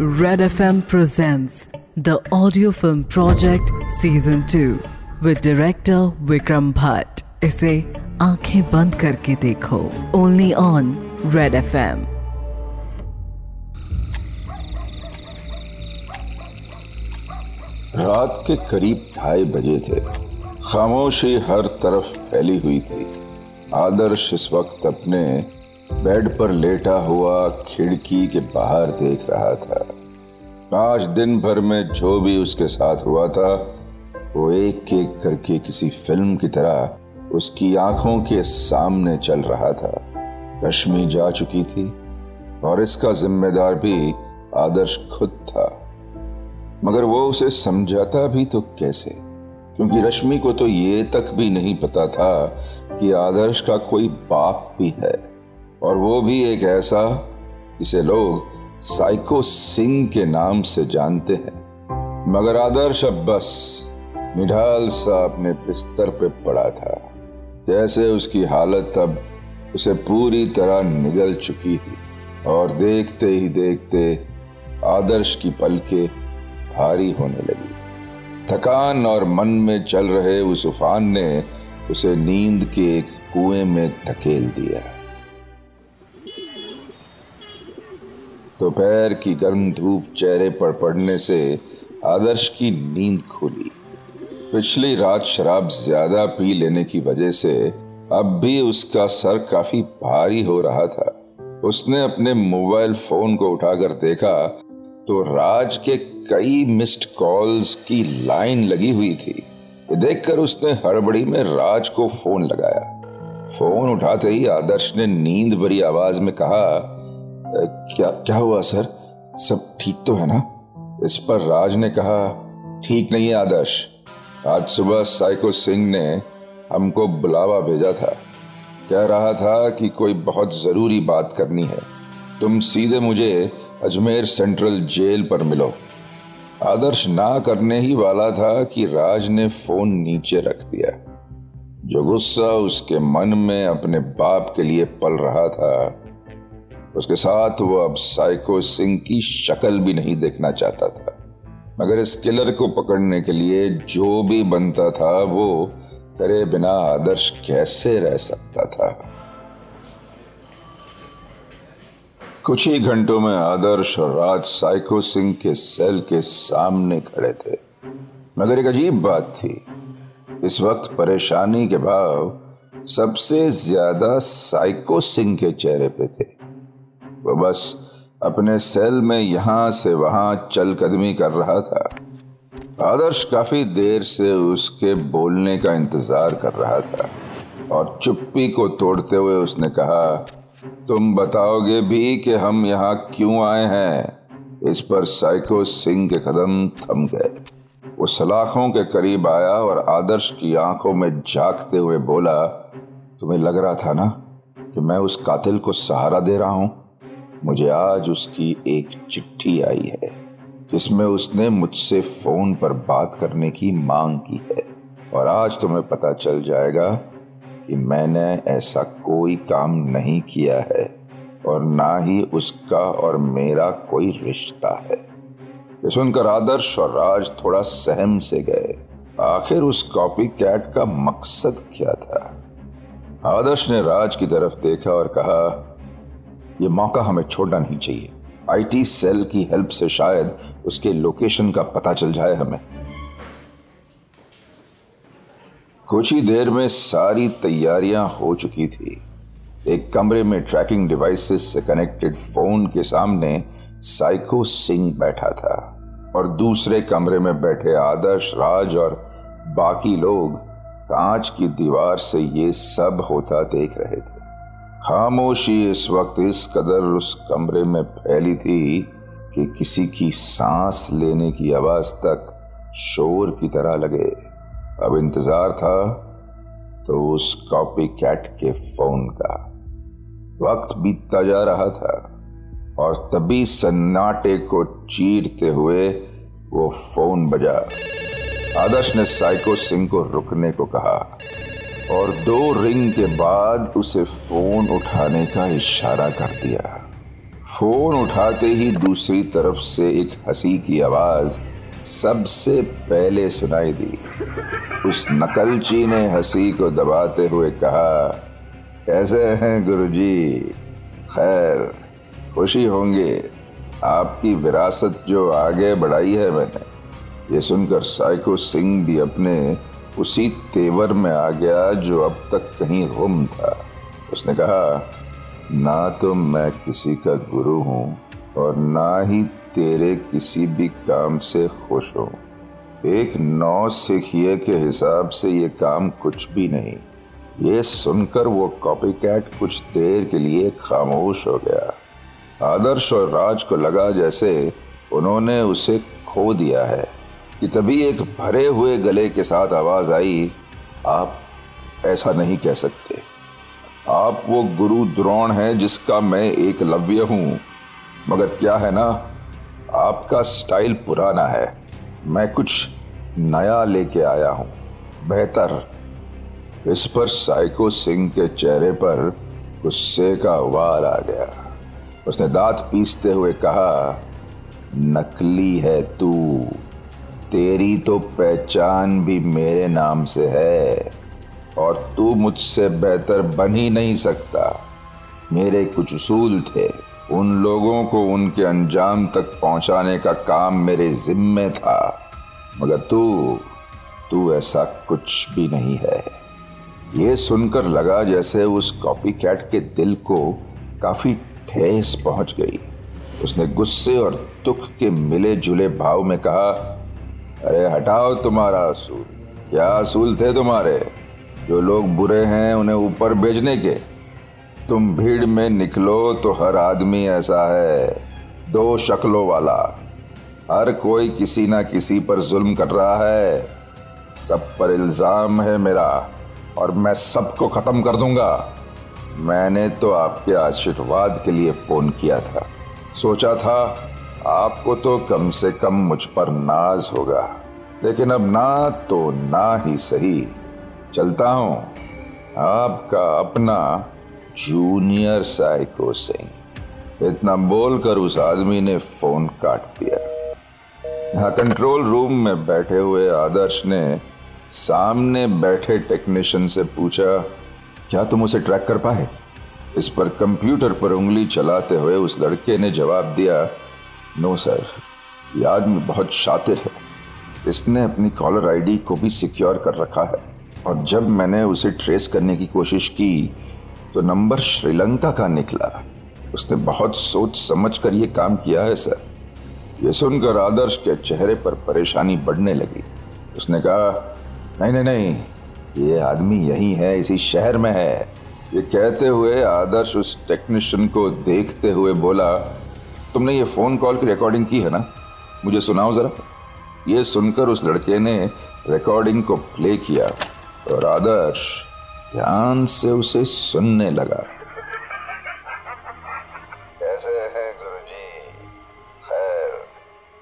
Red FM presents the audio film project season 2 with director Vikram Bhatt. इसे आँखें बंद करके देखो। ओनली ऑन रेड एफएम रात के करीब ढाई बजे थे। खामोशी हर तरफ़ फैली हुई थी। आदर्श इस वक्त अपने बेड पर लेटा हुआ खिड़की के बाहर देख रहा था। आज दिन भर में जो भी उसके साथ हुआ था, वो एक एक करके किसी फ़िल्म की तरह उसकी आँखों के सामने चल रहा था। रश्मि जा चुकी थी और इसका जिम्मेदार भी आदर्श खुद था। मगर वो उसे समझाता भी तो कैसे? क्योंकि रश्मि को तो ये तक भी नहीं पता था कि आदर्श का कोई बाप भी है। और वो भी एक ऐसा, जिसे लोग साइको सिंह के नाम से जानते हैं। मगर आदर्श अब बस निढाल सा अपने बिस्तर पे पड़ा था। जैसे उसकी हालत अब उसे पूरी तरह निगल चुकी थी। और देखते ही देखते आदर्श की पलके भारी होने लगी। थकान और मन में चल रहे उस उफान ने उसे नींद के एक कुएँ में धकेल दिया। दोपहर की गर्म धूप चेहरे पर पड़ने से आदर्श की नींद खुली। पिछली रात शराब ज़्यादा पी लेने की वजह से अब भी उसका सर काफ़ी भारी हो रहा था। उसने अपने मोबाइल फ़ोन को उठाकर देखा तो राज के कई मिस्ड कॉल्स की लाइन लगी हुई थी। देखकर उसने हड़बड़ी में राज को फ़ोन लगाया। फ़ोन उठाते ही आदर्श ने नींद भरी आवाज़ में कहा क्या क्या हुआ, सर? सब ठीक तो है ना? इस पर राज ने कहा, ठीक नहीं है, आदर्श। आज सुबह साइको सिंह ने हमको बुलावा भेजा था। कह रहा था कि कोई बहुत ज़रूरी बात करनी है। तुम सीधे मुझे अजमेर सेंट्रल जेल पर मिलो। आदर्श ना करने ही वाला था कि राज ने फ़ोन नीचे रख दिया। जो गुस्सा उसके मन में अपने बाप के लिए पल रहा था उसके साथ वो अब साइको सिंह की शक्ल भी नहीं देखना चाहता था। मगर इस किलर को पकड़ने के लिए जो भी बनता था, वो करे बिना आदर्श कैसे रह सकता था? कुछ ही घंटों में आदर्श और राज साइको सिंह के सेल के सामने खड़े थे। मगर एक अजीब बात थी। इस वक्त परेशानी के भाव सबसे ज़्यादा साइको सिंह के चेहरे पे थे। बस अपने सेल में यहाँ से वहाँ चल कदमी कर रहा था। आदर्श काफ़ी देर से उसके बोलने का इंतज़ार कर रहा था और चुप्पी को तोड़ते हुए उसने कहा, तुम बताओगे भी कि हम यहाँ क्यों आए हैं? इस पर साइको सिंह के कदम थम गए। वो सलाखों के करीब आया और आदर्श की आँखों में झांकते हुए बोला, तुम्हें लग रहा था ना कि मैं उस कातिल को सहारा दे रहा हूँ? मुझे आज उसकी एक चिट्ठी आई है, जिसमें उसने मुझसे फ़ोन पर बात करने की मांग की है। और आज तुम्हें पता चल जाएगा कि मैंने ऐसा कोई काम नहीं किया है, और ना ही उसका और मेरा कोई रिश्ता है। ये सुनकर आदर्श और राज थोड़ा सहम से गए। आखिर उस कॉपी कैट का मकसद क्या था? आदर्श ने राज की तरफ़ देखा और कहा यह मौका हमें छोड़ना नहीं चाहिए। आईटी सेल की हेल्प से शायद उसके लोकेशन का पता चल जाए हमें। कुछ ही देर में सारी तैयारियाँ हो चुकी थी। एक कमरे में ट्रैकिंग डिवाइसेस से कनेक्टेड फ़ोन के सामने साइको सिंह बैठा था और दूसरे कमरे में बैठे आदर्श राज और बाकी लोग कांच की दीवार से ये सब होता देख रहे थे। खामोशी इस वक्त इस कदर उस कमरे में फैली थी कि किसी की सांस लेने की आवाज़ तक शोर की तरह लगे। अब इंतज़ार था तो उस कॉपी कैट के फ़ोन का। वक्त बीतता जा रहा था और तभी सन्नाटे को चीरते हुए वो फ़ोन बजा। आदर्श ने साइको सिंह को रुकने को कहा। और दो रिंग के बाद उसे फ़ोन उठाने का इशारा कर दिया। फ़ोन उठाते ही दूसरी तरफ़ से एक हँसी की आवाज़ सबसे पहले सुनाई दी। उस नकलची ने हँसी को दबाते हुए कहा, कैसे हैं गुरुजी? खैर, खुशी होंगे। आपकी विरासत जो आगे बढ़ाई है मैंने, ये सुनकर साइको सिंह भी अपने उसी तेवर में आ गया जो अब तक कहीं गुम था। उसने कहा, ना तो मैं किसी का गुरु हूँ और ना ही तेरे किसी भी काम से खुश हूँ। एक नौ सिखिए के हिसाब से ये काम कुछ भी नहीं। ये सुनकर वो कॉपी कैट कुछ देर के लिए खामोश हो गया। आदर्श और राज को लगा जैसे उन्होंने उसे खो दिया है। कि तभी एक भरे हुए गले के साथ आवाज़ आई, आप ऐसा नहीं कह सकते। आप वो गुरु द्रोण हैं जिसका मैं एक लव्य हूँ। मगर क्या है ना, आपका स्टाइल पुराना है। मैं कुछ नया लेके आया हूँ, बेहतर। इस पर साइको सिंह के चेहरे पर गुस्से का वार आ गया। उसने दांत पीसते हुए कहा, नकली है तू। तेरी तो पहचान भी मेरे नाम से है, और तू मुझसे बेहतर बन ही नहीं सकता। मेरे कुछ उसूल थे, उन लोगों को उनके अंजाम तक पहुँचाने का काम मेरे जिम्मे था। मगर तू तू ऐसा कुछ भी नहीं है। ये सुनकर लगा जैसे उस कॉपी कैट के दिल को काफ़ी ठेस पहुँच गई। उसने गुस्से और दुख के मिले जुले भाव में कहा अरे हटाओ तुम्हारा असूल। क्या असूल थे तुम्हारे? जो लोग बुरे हैं उन्हें ऊपर भेजने के। तुम भीड़ में निकलो तो हर आदमी ऐसा है, दो शक्लों वाला। हर कोई किसी ना किसी पर जुल्म कर रहा है। सब पर इल्ज़ाम है मेरा, और मैं सबको खत्म कर दूँगा। मैंने तो आपके आशीर्वाद के लिए फ़ोन किया था। सोचा था आपको तो कम से कम मुझ पर नाज होगा, लेकिन अब ना तो ना ही सही। चलता हूँ। आपका अपना जूनियर साइको सिंह इतना बोलकर उस आदमी ने फ़ोन काट दिया। यहाँ कंट्रोल रूम में बैठे हुए आदर्श ने सामने बैठे टेक्नीशियन से पूछा, क्या तुम उसे ट्रैक कर पाए? इस पर कंप्यूटर पर उंगली चलाते हुए उस लड़के ने जवाब दिया नो सर ये आदमी बहुत शातिर है। इसने अपनी कॉलर आईडी को भी सिक्योर कर रखा है। और जब मैंने उसे ट्रेस करने की कोशिश की तो नंबर श्रीलंका का निकला। उसने बहुत सोच समझ कर ये काम किया है सर ये सुनकर आदर्श के चेहरे पर परेशानी बढ़ने लगी। उसने कहा, नहीं नहीं नहीं, ये आदमी यही है, इसी शहर में है। ये कहते हुए आदर्श उस टेक्नीशियन को देखते हुए बोला तुमने ये फ़ोन कॉल की रिकॉर्डिंग की है ना? मुझे सुनाओ जरा। ये सुनकर उस लड़के ने रिकॉर्डिंग को प्ले किया और आदर्श ध्यान से उसे सुनने लगा। कैसे हैं गुरुजी? खैर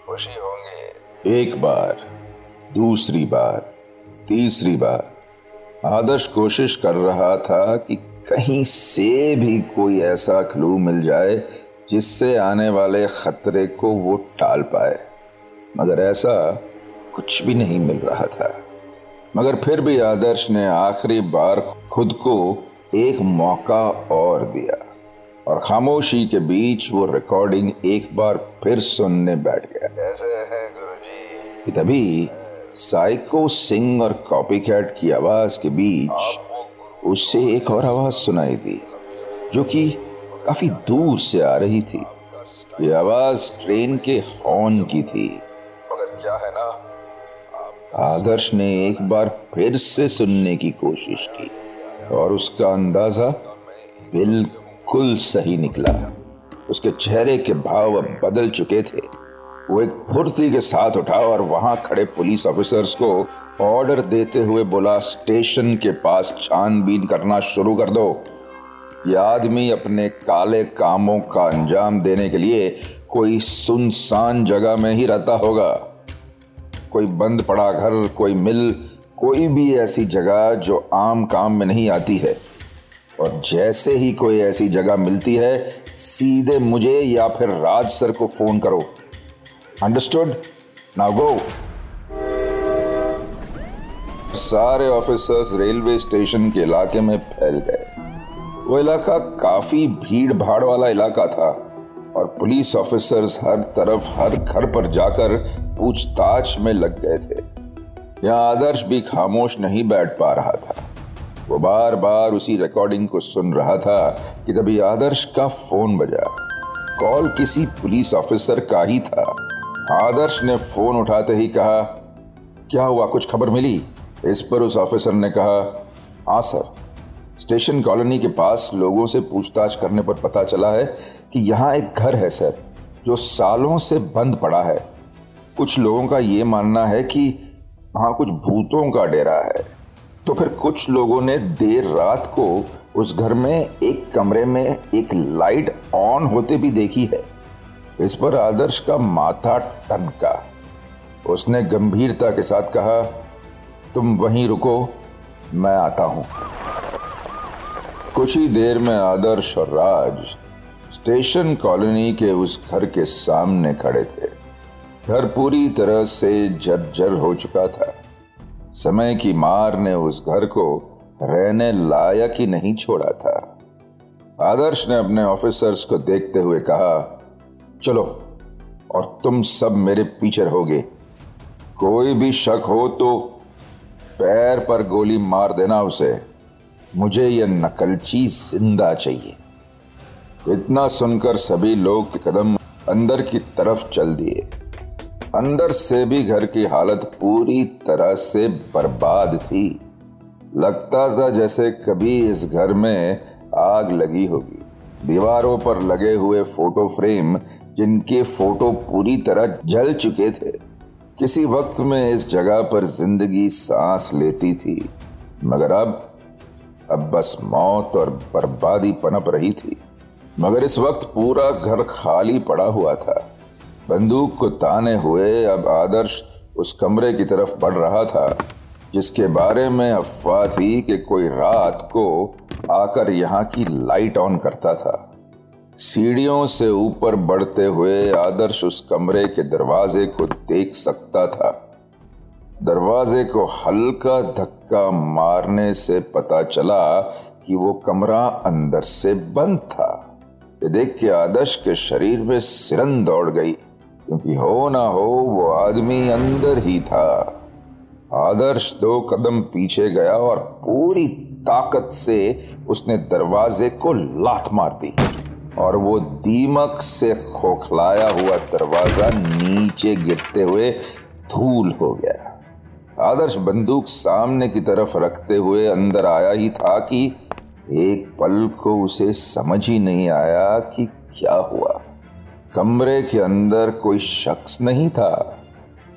खुशी होंगे। एक बार दूसरी बार तीसरी बार आदर्श कोशिश कर रहा था कि कहीं से भी कोई ऐसा क्लू मिल जाए जिससे आने वाले खतरे को वो टाल पाए। मगर ऐसा कुछ भी नहीं मिल रहा था। मगर फिर भी आदर्श ने आखिरी बार खुद को एक मौका और दिया। और खामोशी के बीच वो रिकॉर्डिंग एक बार फिर सुनने बैठ गया। हैं गुरुजी। तभी साइको सिंह और कॉपी कैट की आवाज़ के बीच उससे एक और आवाज़ सुनाई दी जो कि काफ़ी दूर से आ रही थी। ये आवाज़ ट्रेन के हॉर्न की थी। मगर क्या है ना? आदर्श ने एक बार फिर से सुनने की कोशिश की और उसका अंदाज़ा बिल्कुल सही निकला। उसके चेहरे के भाव अब बदल चुके थे। वो एक फुर्ती के साथ उठा और वहाँ खड़े पुलिस ऑफिसर्स को ऑर्डर देते हुए बोला स्टेशन के पास छानबीन करना शुरू कर दो। यह आदमी अपने काले कामों का अंजाम देने के लिए कोई सुनसान जगह में ही रहता होगा। कोई बंद पड़ा घर, कोई मिल, कोई भी ऐसी जगह जो आम काम में नहीं आती है। और जैसे ही कोई ऐसी जगह मिलती है, सीधे मुझे या फिर राज सर को फ़ोन करो। अंडरस्टूड नाउ गो सारे ऑफिसर्स रेलवे स्टेशन के इलाके में फैल गए। वो इलाका काफ़ी भीड़ भाड़ वाला इलाका था और पुलिस ऑफिसर्स हर तरफ़, हर घर पर जाकर पूछताछ में लग गए थे। यहाँ आदर्श भी खामोश नहीं बैठ पा रहा था। वो बार बार उसी रिकॉर्डिंग को सुन रहा था कि तभी आदर्श का फ़ोन बजा। कॉल किसी पुलिस ऑफिसर का ही था। आदर्श ने फ़ोन उठाते ही कहा, क्या हुआ? कुछ खबर मिली? इस पर उस ऑफिसर ने कहा हाँ सर। स्टेशन कॉलोनी के पास लोगों से पूछताछ करने पर पता चला है कि यहाँ एक घर है, सर, जो सालों से बंद पड़ा है। कुछ लोगों का ये मानना है कि वहाँ कुछ भूतों का डेरा है। तो फिर कुछ लोगों ने देर रात को उस घर में एक कमरे में एक लाइट ऑन होते भी देखी है। इस पर आदर्श का माथा टनका। उसने गंभीरता के साथ कहा, तुम वहीं रुको, मैं आता हूँ। कुछ ही देर में आदर्श और राज स्टेशन कॉलोनी के उस घर के सामने खड़े थे। घर पूरी तरह से जर्जर हो चुका था। समय की मार ने उस घर को रहने लायक ही नहीं छोड़ा था। आदर्श ने अपने ऑफिसर्स को देखते हुए कहा, चलो, और तुम सब मेरे पीछे रहोगे। कोई भी शक हो तो पैर पर गोली मार देना उसे। मुझे यह नकलची ज़िंदा चाहिए। इतना सुनकर सभी लोग कदम अंदर की तरफ़ चल दिए। अंदर से भी घर की हालत पूरी तरह से बर्बाद थी। लगता था जैसे कभी इस घर में आग लगी होगी। दीवारों पर लगे हुए फ़ोटो फ्रेम, जिनके फ़ोटो पूरी तरह जल चुके थे, किसी वक्त में इस जगह पर ज़िंदगी सांस लेती थी। मगर अब अब बस मौत और बर्बादी पनप रही थी। मगर इस वक्त पूरा घर खाली पड़ा हुआ था। बंदूक को ताने हुए अब आदर्श उस कमरे की तरफ़ बढ़ रहा था, जिसके बारे में अफवाह थी कि कोई रात को आकर यहाँ की लाइट ऑन करता था। सीढ़ियों से ऊपर बढ़ते हुए आदर्श उस कमरे के दरवाजे को देख सकता था। दरवाजे को हल्का धक्का मारने से पता चला कि वो कमरा अंदर से बंद था। ये देख के आदर्श के शरीर में सिरन दौड़ गई, क्योंकि हो ना हो वो आदमी अंदर ही था। आदर्श दो कदम पीछे गया और पूरी ताकत से उसने दरवाजे को लात मार दी और वो दीमक से खोखलाया हुआ दरवाज़ा नीचे गिरते हुए धूल हो गया। आदर्श बंदूक सामने की तरफ़ रखते हुए अंदर आया ही था कि एक पल को उसे समझ ही नहीं आया कि क्या हुआ। कमरे के अंदर कोई शख्स नहीं था।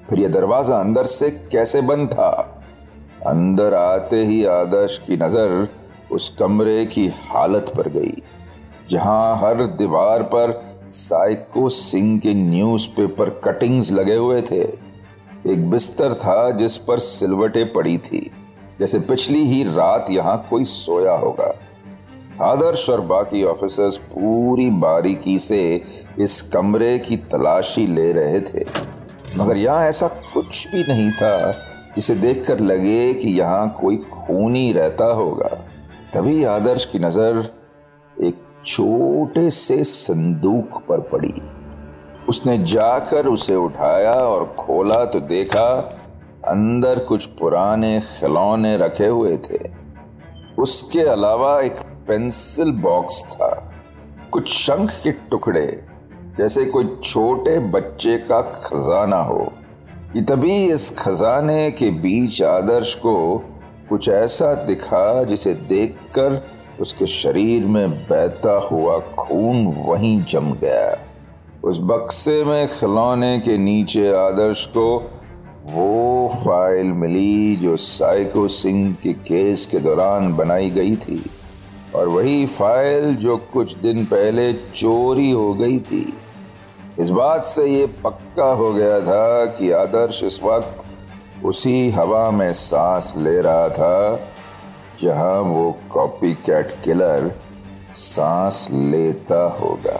फिर यह दरवाज़ा अंदर से कैसे बंद था? अंदर आते ही आदर्श की नज़र उस कमरे की हालत पर गई, जहाँ हर दीवार पर साइको सिंह के न्यूज़पेपर कटिंग्स लगे हुए थे। एक बिस्तर था जिस पर सिलवटे पड़ी थी। जैसे पिछली ही रात यहाँ कोई सोया होगा। आदर्श और बाकी ऑफिसर्स पूरी बारीकी से इस कमरे की तलाशी ले रहे थे। मगर यहाँ ऐसा कुछ भी नहीं था जिसे देखकर लगे कि यहाँ कोई खूनी रहता होगा। तभी आदर्श की नज़र एक छोटे से संदूक पर पड़ी। उसने जाकर उसे उठाया और खोला तो देखा अंदर कुछ पुराने खिलौने रखे हुए थे। उसके अलावा एक पेंसिल बॉक्स था, कुछ शंख के टुकड़े, जैसे कोई छोटे बच्चे का खजाना हो। कि तभी इस खजाने के बीच आदर्श को कुछ ऐसा दिखा जिसे देखकर उसके शरीर में बहता हुआ खून वहीं जम गया। उस बक्से में खिलौने के नीचे आदर्श को वो फ़ाइल मिली जो साइको सिंह के केस के दौरान बनाई गई थी। और वही फ़ाइल जो कुछ दिन पहले चोरी हो गई थी। इस बात से ये पक्का हो गया था कि आदर्श इस वक्त उसी हवा में सांस ले रहा था, जहाँ वो कॉपी कैट किलर सांस लेता होगा।